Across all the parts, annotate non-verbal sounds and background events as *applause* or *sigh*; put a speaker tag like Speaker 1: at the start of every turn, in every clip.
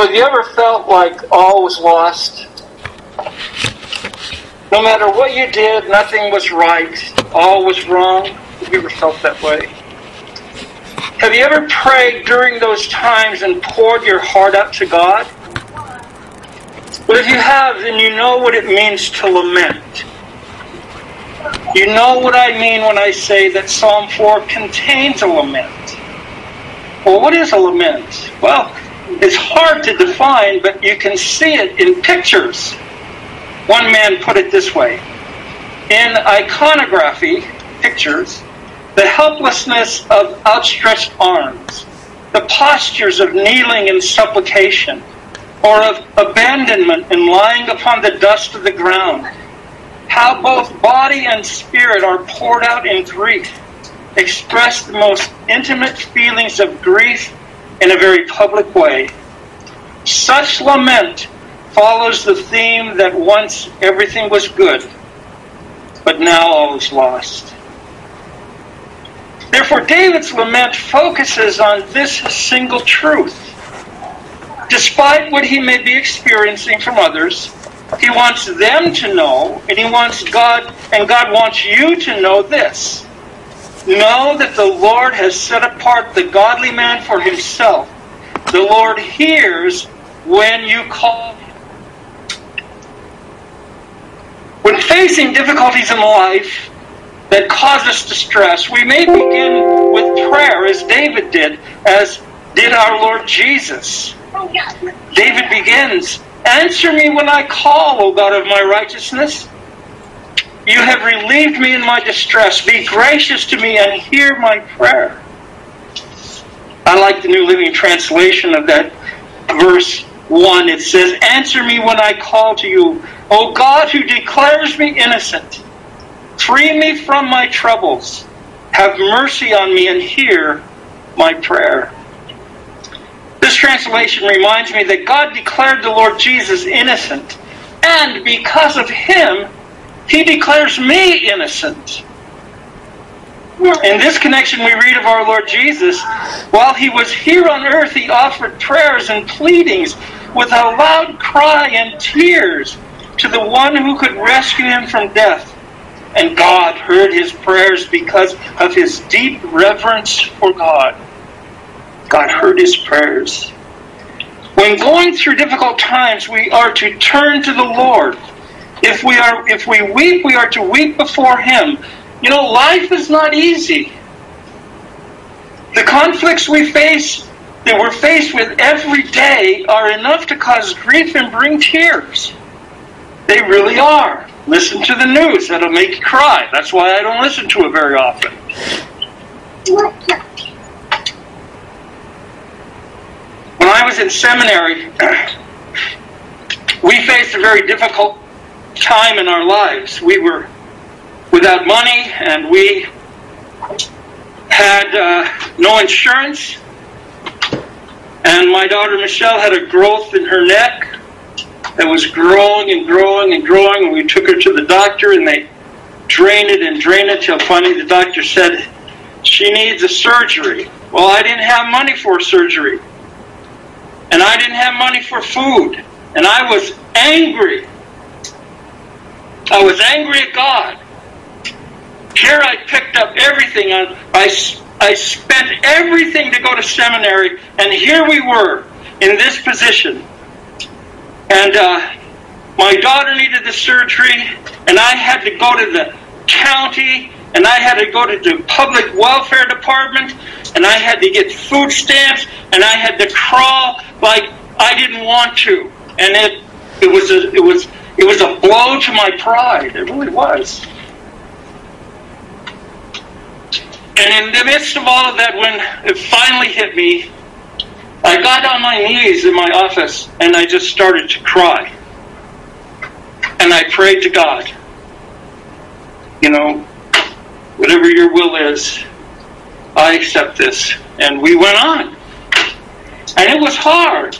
Speaker 1: Have you ever felt like all was lost? No matter what you did, nothing was right, all was wrong. Have you ever felt that way? Have you ever prayed during those times and poured your heart out to God? But if you have, then you know what it means to lament. You know what I mean when I say that Psalm 4 contains a lament. Well, what is a lament? Well, it's hard to define, but you can see it in pictures. One man put it this way In iconography, pictures, the helplessness of outstretched arms, the postures of kneeling in supplication, or of abandonment and lying upon the dust of the ground, how both body and spirit are poured out in grief, express the most intimate feelings of grief in a very public way. Such lament follows the theme that once everything was good, but now all is lost. Therefore, David's lament focuses on this single truth. Despite what he may be experiencing from others, he wants them to know, and he wants God, and God wants you to know this. Know that the Lord has set apart the godly man for himself. The Lord hears when you call. When facing difficulties in life that cause us distress, we may begin with prayer as David did, as did our Lord Jesus. David begins, Answer me when I call, O God of my righteousness. You have relieved me in my distress. Be gracious to me and hear my prayer. I like the New Living Translation of that verse 1. It says, Answer me when I call to you, O God who declares me innocent. Free me from my troubles. Have mercy on me and hear my prayer. This translation reminds me that God declared the Lord Jesus innocent, and because of him, he declares me innocent. In this connection, we read of our Lord Jesus. While he was here on earth, he offered prayers and pleadings with a loud cry and tears to the one who could rescue him from death. And God heard his prayers because of his deep reverence for God. God heard his prayers. When going through difficult times, we are to turn to the Lord. If we are if we weep, we are to weep before him. You know, life is not easy. The conflicts we face that we're faced with every day are enough to cause grief and bring tears. They really are. Listen to the news. That'll make you cry. That's why I don't listen to it very often. When I was in seminary, *clears throat* we faced a very difficult time in our lives. We were without money and we had uh, no insurance. And my daughter Michelle had a growth in her neck that was growing and growing and growing. And we took her to the doctor and they drained it and drained it till finally the doctor said she needs a surgery. Well, I didn't have money for surgery. And I didn't have money for food. And I was angry. I was angry at God. Here I picked up everything. I, I spent everything to go to seminary, and here we were in this position. And uh, my daughter needed the surgery, and I had to go to the county, and I had to go to the public welfare department, and I had to get food stamps, and I had to crawl like I didn't want to, and it it was a, it was it was a blow to my pride. It really was. And in the midst of all of that, when it finally hit me, I got on my knees in my office and I just started to cry. And I prayed to God, you know, whatever your will is, I accept this. And we went on. And it was hard.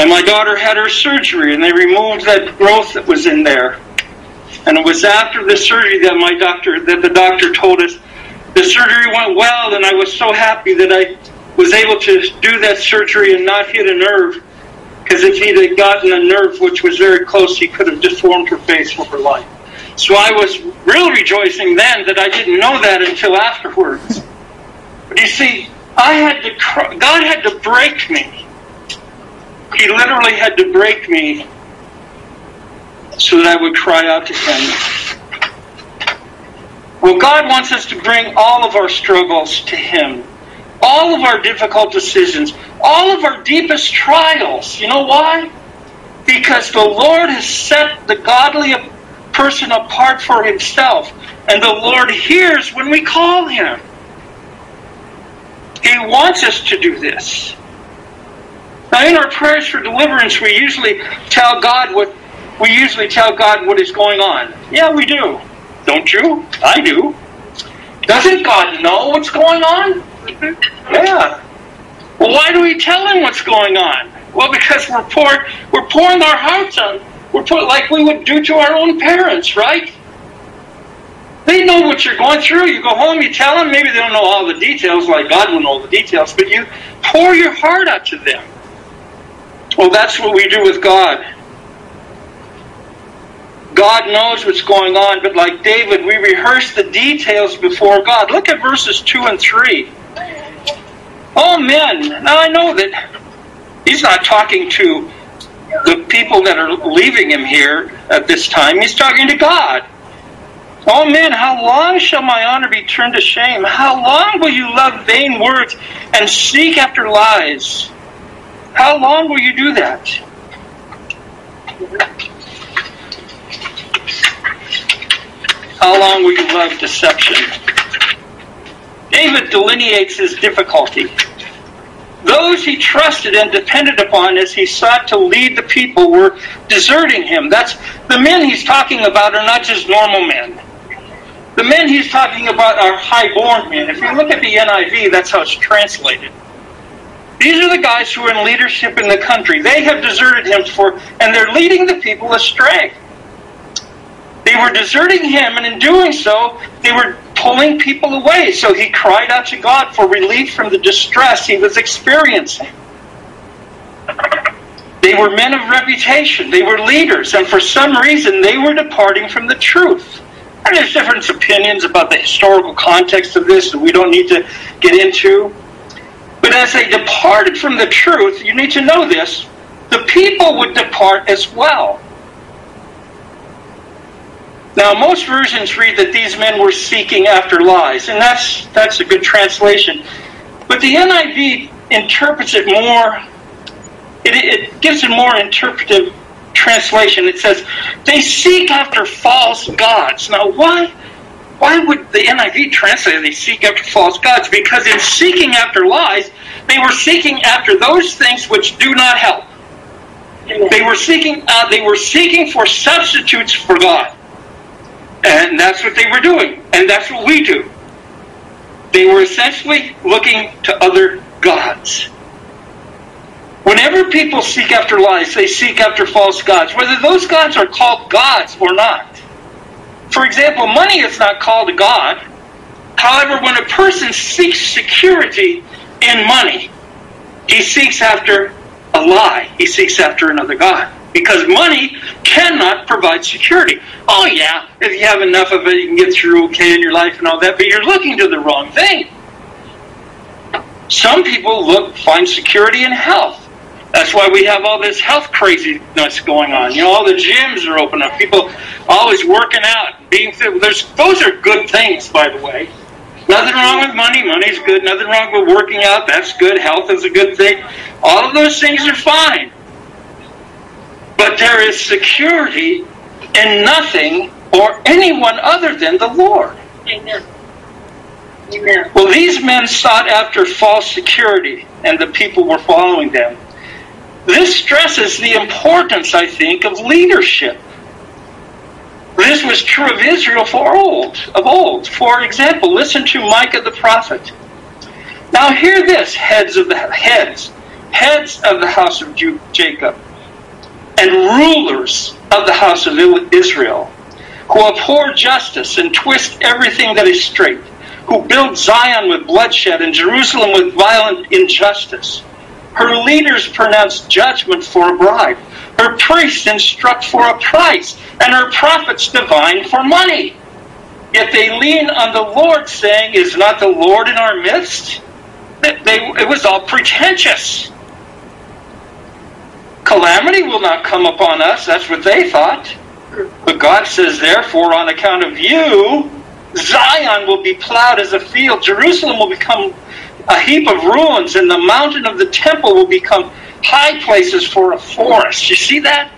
Speaker 1: And my daughter had her surgery, and they removed that growth that was in there. And it was after the surgery that my doctor, that the doctor told us the surgery went well, and I was so happy that I was able to do that surgery and not hit a nerve. Because if he had gotten a nerve which was very close, he could have deformed her face for her life. So I was real rejoicing then that I didn't know that until afterwards. But you see, I had to, God had to break me. He literally had to break me so that I would cry out to Him. Well, God wants us to bring all of our struggles to Him, all of our difficult decisions, all of our deepest trials. You know why? Because the Lord has set the godly person apart for Himself, and the Lord hears when we call Him. He wants us to do this. Now, in our prayers for deliverance, we usually tell God what we usually tell God what is going on. Yeah, we do. Don't you? I do. Doesn't God know what's going on? Yeah. Well, why do we tell Him what's going on? Well, because we're pour, we're pouring our hearts on. We're put like we would do to our own parents, right? They know what you're going through. You go home, you tell them. Maybe they don't know all the details, like God will know the details, but you pour your heart out to them. Well, that's what we do with God. God knows what's going on, but like David, we rehearse the details before God. Look at verses 2 and 3. Oh, men. Now I know that he's not talking to the people that are leaving him here at this time. He's talking to God. Oh men, how long shall my honor be turned to shame? How long will you love vain words and seek after lies? How long will you do that? How long will you love deception? David delineates his difficulty. Those he trusted and depended upon as he sought to lead the people were deserting him. That's the men he's talking about are not just normal men. The men he's talking about are high-born men. If you look at the NIV, that's how it's translated. These are the guys who are in leadership in the country. They have deserted him for, and they're leading the people astray. They were deserting him, and in doing so, they were pulling people away. So he cried out to God for relief from the distress he was experiencing. They were men of reputation, they were leaders, and for some reason they were departing from the truth. And there's different opinions about the historical context of this that we don't need to get into. But as they departed from the truth, you need to know this, the people would depart as well. Now, most versions read that these men were seeking after lies, and that's, that's a good translation. But the NIV interprets it more, it, it gives it more interpretive translation. It says, they seek after false gods. Now, why? Why would the NIV translate they seek after false gods? Because in seeking after lies, they were seeking after those things which do not help. They were seeking. Uh, they were seeking for substitutes for God. And that's what they were doing. And that's what we do. They were essentially looking to other gods. Whenever people seek after lies, they seek after false gods, whether those gods are called gods or not. For example, money is not called a god. However, when a person seeks security in money, he seeks after a lie. He seeks after another god because money cannot provide security. Oh, yeah, if you have enough of it, you can get through okay in your life and all that, but you're looking to the wrong thing. Some people look find security in health. That's why we have all this health craziness going on. You know, all the gyms are open up. People always working out, being fit. There's those are good things, by the way. Nothing wrong with money. Money's good. Nothing wrong with working out. That's good. Health is a good thing. All of those things are fine. But there is security in nothing or anyone other than the Lord. Amen. Amen. Well, these men sought after false security, and the people were following them. This stresses the importance, I think, of leadership. This was true of Israel for old, of old. For example, listen to Micah the prophet. Now hear this, heads of the heads, heads of the house of Jacob and rulers of the house of Israel, who abhor justice and twist everything that is straight, who build Zion with bloodshed and Jerusalem with violent injustice. Her leaders pronounce judgment for a bribe. Her priests instruct for a price, and her prophets divine for money. Yet they lean on the Lord, saying, Is not the Lord in our midst? They, they, it was all pretentious. Calamity will not come upon us. That's what they thought. But God says, Therefore, on account of you, Zion will be plowed as a field. Jerusalem will become a heap of ruins, and the mountain of the temple will become high places for a forest. You see that?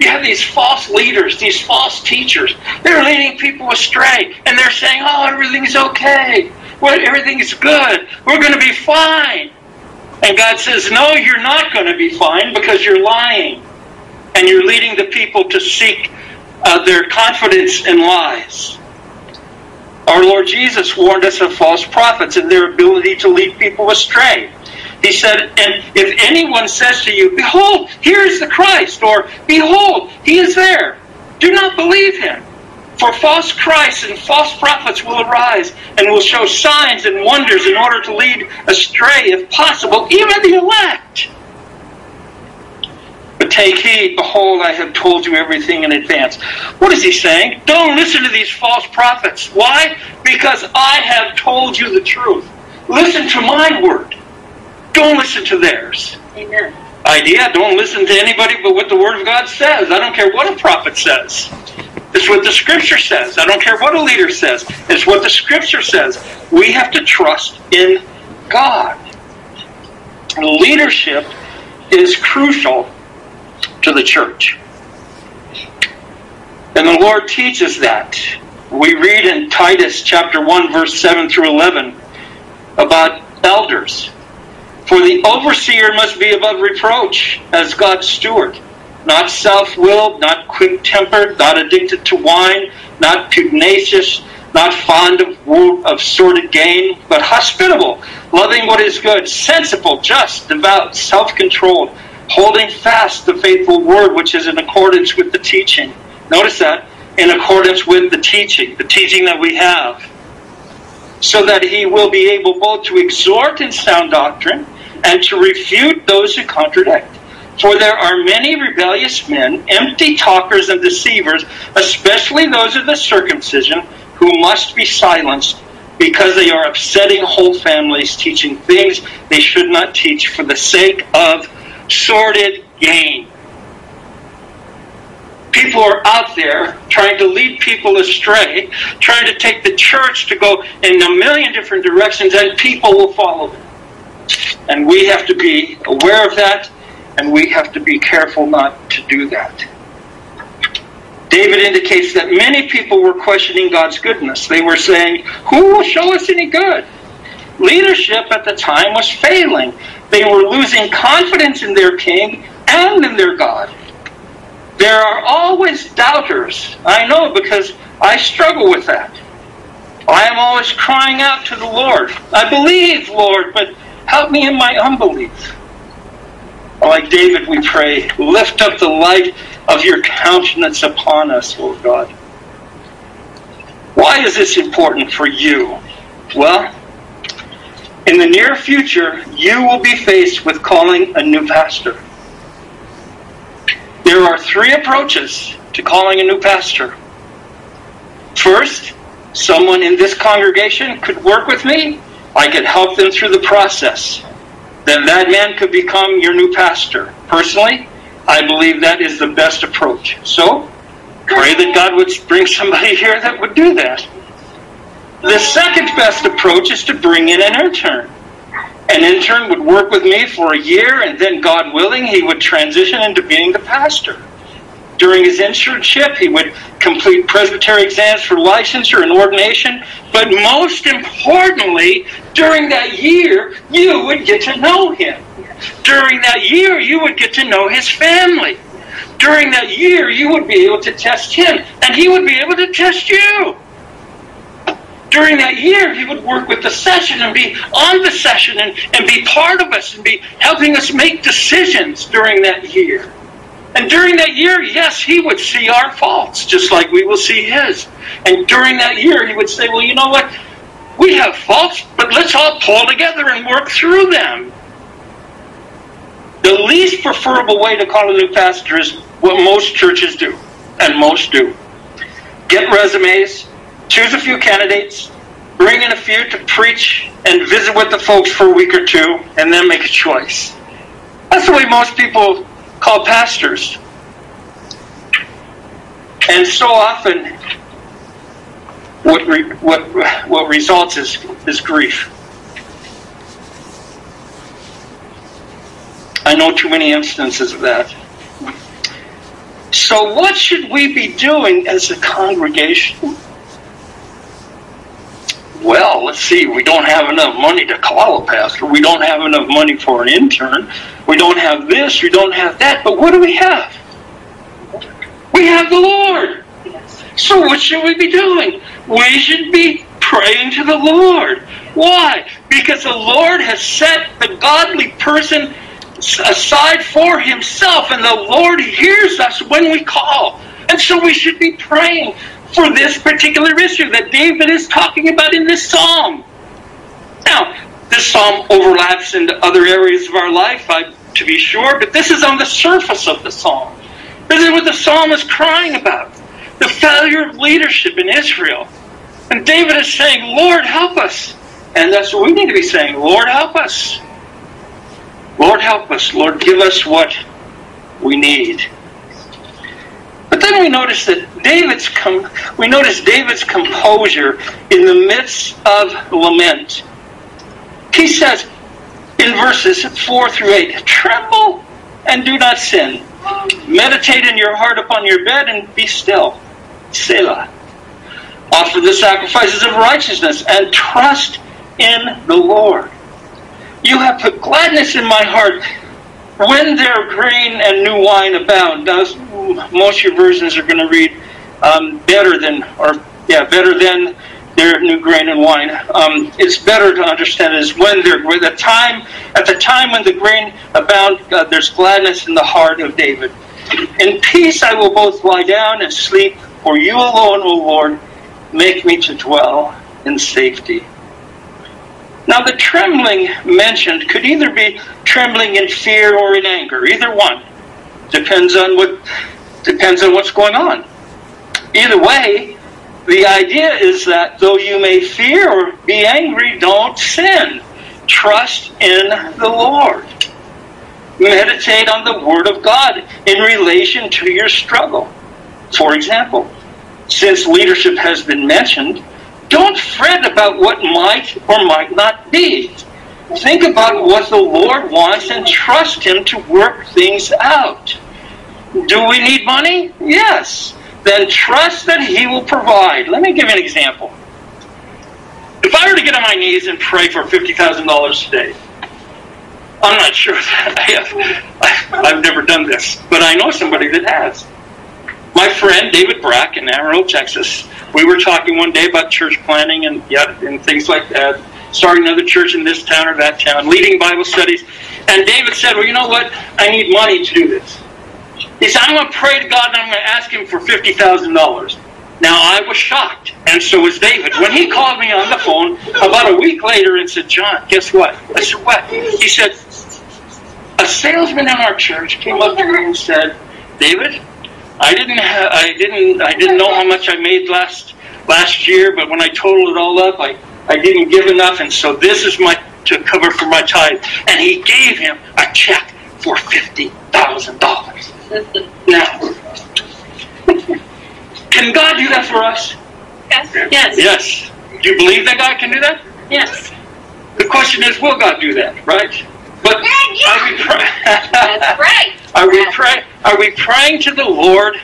Speaker 1: You have these false leaders, these false teachers. They're leading people astray, and they're saying, "Oh, everything's okay. Well, everything's good. We're going to be fine." And God says, "No, you're not going to be fine because you're lying, and you're leading the people to seek uh, their confidence in lies." Our Lord Jesus warned us of false prophets and their ability to lead people astray. He said, And if anyone says to you, Behold, here is the Christ, or Behold, he is there, do not believe him. For false Christs and false prophets will arise and will show signs and wonders in order to lead astray, if possible, even the elect. But take heed, behold, I have told you everything in advance. What is he saying? Don't listen to these false prophets. Why? Because I have told you the truth. Listen to my word. Don't listen to theirs. Amen. Idea, don't listen to anybody but what the Word of God says. I don't care what a prophet says. It's what the Scripture says. I don't care what a leader says. It's what the Scripture says. We have to trust in God. Leadership is crucial to the church. And the Lord teaches that. We read in Titus chapter 1, verse 7 through 11 about elders. For the overseer must be above reproach as God's steward, not self willed, not quick tempered, not addicted to wine, not pugnacious, not fond of, of sordid gain, but hospitable, loving what is good, sensible, just, devout, self controlled, holding fast the faithful word which is in accordance with the teaching. Notice that, in accordance with the teaching, the teaching that we have so that he will be able both to exhort in sound doctrine and to refute those who contradict. For there are many rebellious men, empty talkers and deceivers, especially those of the circumcision, who must be silenced because they are upsetting whole families, teaching things they should not teach for the sake of sordid gain. People are out there trying to lead people astray, trying to take the church to go in a million different directions, and people will follow them. And we have to be aware of that, and we have to be careful not to do that. David indicates that many people were questioning God's goodness. They were saying, Who will show us any good? Leadership at the time was failing. They were losing confidence in their king and in their God. There are always doubters. I know because I struggle with that. I am always crying out to the Lord. I believe, Lord, but Help me in my unbelief. Like David, we pray, lift up the light of your countenance upon us, Lord God. Why is this important for you? Well, in the near future, you will be faced with calling a new pastor. There are three approaches to calling a new pastor. First, someone in this congregation could work with me I could help them through the process. Then that man could become your new pastor. Personally, I believe that is the best approach. So, pray that God would bring somebody *laughs* here that would do that. The second best approach is to bring in an intern. An intern would work with me for a year, and then, God willing, he would transition into being the pastor. During his internship, he would complete presbytery exams for licensure and ordination. But most importantly, during that year, you would get to know him. During that year, you would get to know his family. During that year, you would be able to test him, and he would be able to test you. During that year, he would work with the session and be on the session and, and be part of us and be helping us make decisions during that year. And during that year, yes, he would see our faults, just like we will see his. And during that year, he would say, well, you know what? We have faults, but let's all pull together and work through them. The least preferable way to call a new pastor is what most churches do, and most do. Get resumes, choose a few candidates, bring in a few to preach, and visit with the folks for a week or two, and then make a choice. That's the way most people call pastors. And so often, what, re, what, what results is, is grief. I know too many instances of that. So, what should we be doing as a congregation? Well, let's see, we don't have enough money to call a pastor. We don't have enough money for an intern. We don't have this, we don't have that. But what do we have? We have the Lord. So, what should we be doing? We should be praying to the Lord. Why? Because the Lord has set the godly person aside for himself, and the Lord hears us when we call. And so we should be praying for this particular issue that David is talking about in this psalm. Now, this psalm overlaps into other areas of our life, to be sure, but this is on the surface of the psalm. This is what the psalm is crying about the failure of leadership in Israel. And David is saying, Lord, help us. And that's what we need to be saying Lord, help us. Lord, help us. Lord, give us what we need. But then we notice that David's com- we notice David's composure in the midst of lament. He says in verses 4 through 8, tremble and do not sin. Meditate in your heart upon your bed and be still. Selah. Offer the sacrifices of righteousness and trust in the Lord. You have put gladness in my heart when their grain and new wine abound. Now, most of your versions are going to read um, better than, or yeah, better than their new grain and wine. Um, it's better to understand is when they're the time at the time when the grain abound, uh, there's gladness in the heart of David. In peace I will both lie down and sleep, for you alone, O Lord, make me to dwell in safety. Now, the trembling mentioned could either be trembling in fear or in anger, either one. Depends on what depends on what's going on. Either way, the idea is that though you may fear or be angry, don't sin. Trust in the Lord. Meditate on the Word of God in relation to your struggle. For example, since leadership has been mentioned, don't fret about what might or might not be. Think about what the Lord wants and trust Him to work things out. Do we need money? Yes. Then trust that He will provide. Let me give you an example. If I were to get on my knees and pray for $50,000 today, I'm not sure *laughs* I have. I've never done this, but I know somebody that has. My friend David Brack in Amarillo, Texas, we were talking one day about church planning and yeah, and things like that, starting another church in this town or that town, leading Bible studies. And David said, Well, you know what? I need money to do this. He said, I'm going to pray to God and I'm going to ask Him for $50,000. Now, I was shocked, and so was David. When he called me on the phone about a week later and said, John, guess what? I said, What? He said, A salesman in our church came up to me and said, David, I didn't ha- I didn't I didn't know how much I made last last year, but when I totaled it all up, I, I didn't give enough, and so this is my to cover for my tithe. And he gave him a check for fifty thousand dollars. Now, can God do that for us?
Speaker 2: Yes. Yes.
Speaker 1: Yes. Do you believe that God can do that?
Speaker 2: Yes.
Speaker 1: The question is, will God do that? Right? But are we pray-
Speaker 2: That's right. *laughs*
Speaker 1: Are we pray- Are we praying to the Lord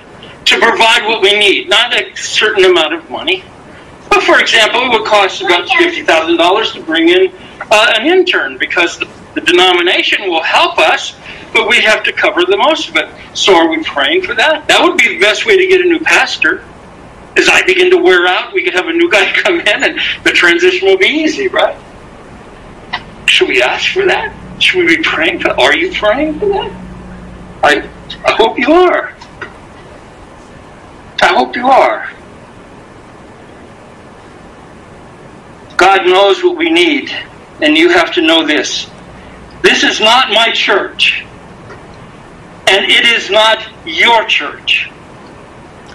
Speaker 1: to provide what we need? Not a certain amount of money, but for example, it would cost about fifty thousand dollars to bring in uh, an intern because the, the denomination will help us, but we have to cover the most of it. So, are we praying for that? That would be the best way to get a new pastor. As I begin to wear out, we could have a new guy *laughs* come in, and the transition will be easy, right? Should we ask for that? Should we be praying for? That? Are you praying for that? I, I hope you are. I hope you are. God knows what we need, and you have to know this. This is not my church. And it is not your church.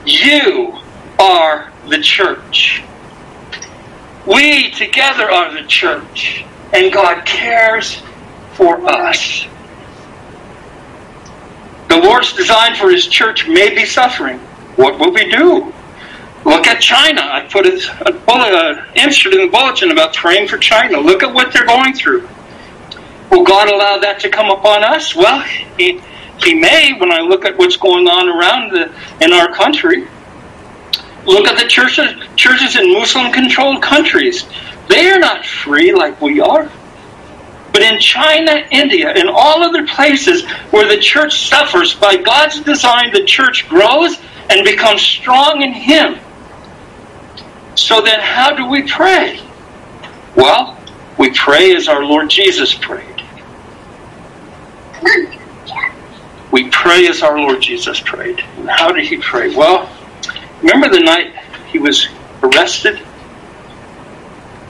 Speaker 1: You are the church. We together are the church. And God cares for us. The Lord's design for His church may be suffering. What will we do? Look at China. I put a, bullet, insert in the bulletin about praying for China. Look at what they're going through. Will God allow that to come upon us? Well, He, he may when I look at what's going on around the, in our country. Look at the churches, churches in Muslim controlled countries. They are not free like we are. But in China, India, and all other places where the church suffers, by God's design, the church grows and becomes strong in Him. So then, how do we pray? Well, we pray as our Lord Jesus prayed. We pray as our Lord Jesus prayed. And how did He pray? Well, remember the night He was arrested?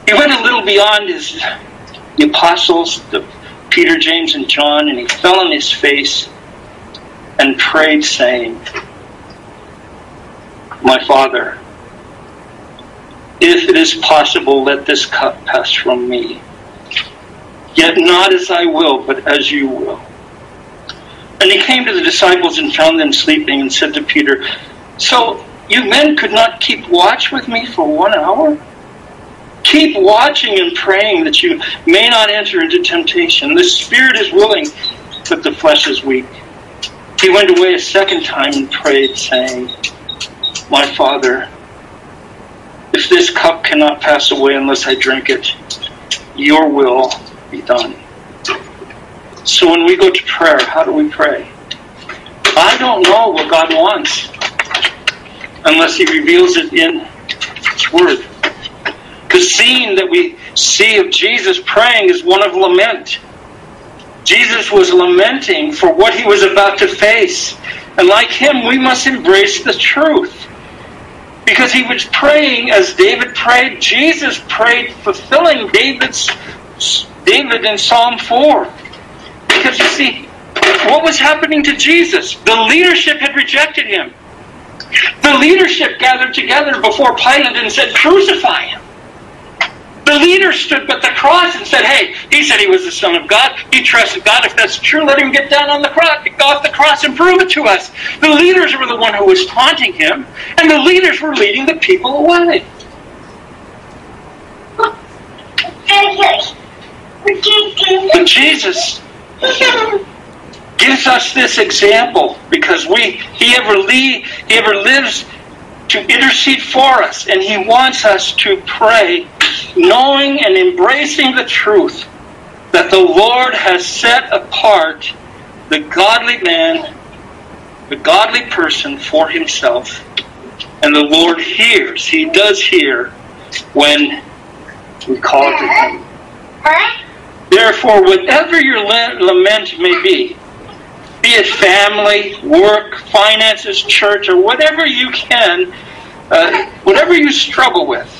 Speaker 1: He went a little beyond his the apostles, the Peter, James, and John, and he fell on his face and prayed, saying, My Father, if it is possible, let this cup pass from me. Yet not as I will, but as you will. And he came to the disciples and found them sleeping and said to Peter, So you men could not keep watch with me for one hour? Keep watching and praying that you may not enter into temptation. The spirit is willing, but the flesh is weak. He went away a second time and prayed, saying, My Father, if this cup cannot pass away unless I drink it, your will be done. So when we go to prayer, how do we pray? I don't know what God wants unless He reveals it in His Word. The scene that we see of Jesus praying is one of lament. Jesus was lamenting for what he was about to face. And like him, we must embrace the truth. Because he was praying as David prayed, Jesus prayed, fulfilling David's David in Psalm 4. Because you see, what was happening to Jesus? The leadership had rejected him. The leadership gathered together before Pilate and said, Crucify him. The leaders stood at the cross and said, Hey, he said he was the Son of God. He trusted God. If that's true, let him get down on the cross, off the cross and prove it to us. The leaders were the one who was taunting him, and the leaders were leading the people away. But Jesus gives us this example because we he ever lead, he ever lives to intercede for us, and he wants us to pray knowing and embracing the truth that the Lord has set apart the godly man, the godly person for himself. And the Lord hears, he does hear when we call to him. Therefore, whatever your lament may be, be it family, work, finances, church, or whatever you can, uh, whatever you struggle with,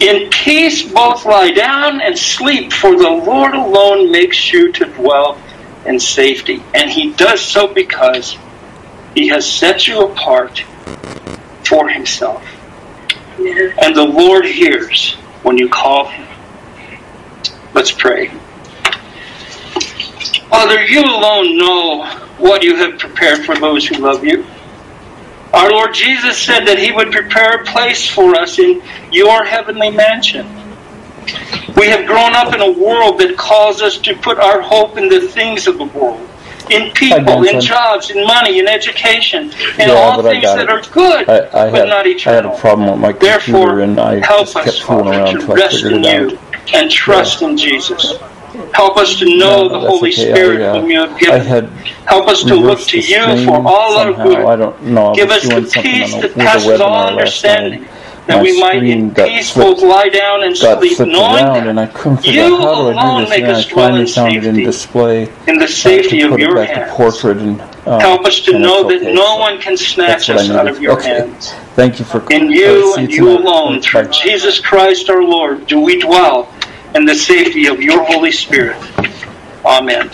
Speaker 1: in peace both lie down and sleep, for the Lord alone makes you to dwell in safety. And he does so because he has set you apart for himself. And the Lord hears when you call him. Let's pray. Father, you alone know what you have prepared for those who love you. Our Lord Jesus said that He would prepare a place for us in your heavenly mansion. We have grown up in a world that calls us to put our hope in the things of the world, in people, in jobs, in money, in education, in
Speaker 3: Yeah,
Speaker 1: all things that are good,
Speaker 3: I, I,
Speaker 1: but
Speaker 3: had,
Speaker 1: not
Speaker 3: I had
Speaker 1: eternal.
Speaker 3: a problem with my computer
Speaker 1: Therefore,
Speaker 3: and I
Speaker 1: help
Speaker 3: just
Speaker 1: us,
Speaker 3: kept fooling
Speaker 1: Father,
Speaker 3: around
Speaker 1: to
Speaker 3: until I
Speaker 1: rest
Speaker 3: figured
Speaker 1: in
Speaker 3: it
Speaker 1: you
Speaker 3: out.
Speaker 1: And trust in Jesus. Help us to know
Speaker 3: No,
Speaker 1: the Holy
Speaker 3: okay.
Speaker 1: Spirit
Speaker 3: I, uh,
Speaker 1: whom you have
Speaker 3: I
Speaker 1: given. Help us to look to you for all our good.
Speaker 3: I don't know.
Speaker 1: Give us the peace that passes all understanding, that we might in peace both lie down and sleep, knowing that
Speaker 3: and I couldn't figure
Speaker 1: you
Speaker 3: out how do I
Speaker 1: alone
Speaker 3: do this.
Speaker 1: make
Speaker 3: I
Speaker 1: us dwell
Speaker 3: finally
Speaker 1: in
Speaker 3: found it in display
Speaker 1: in the safety of your hands.
Speaker 3: portrait and uh,
Speaker 1: Help us to know
Speaker 3: it's
Speaker 1: that
Speaker 3: okay.
Speaker 1: no
Speaker 3: So
Speaker 1: one can snatch us out of your
Speaker 3: okay.
Speaker 1: hands.
Speaker 3: Thank you for
Speaker 1: In you and you alone, through. Jesus Christ our Lord, do we dwell in the safety of your Holy Spirit. Amen.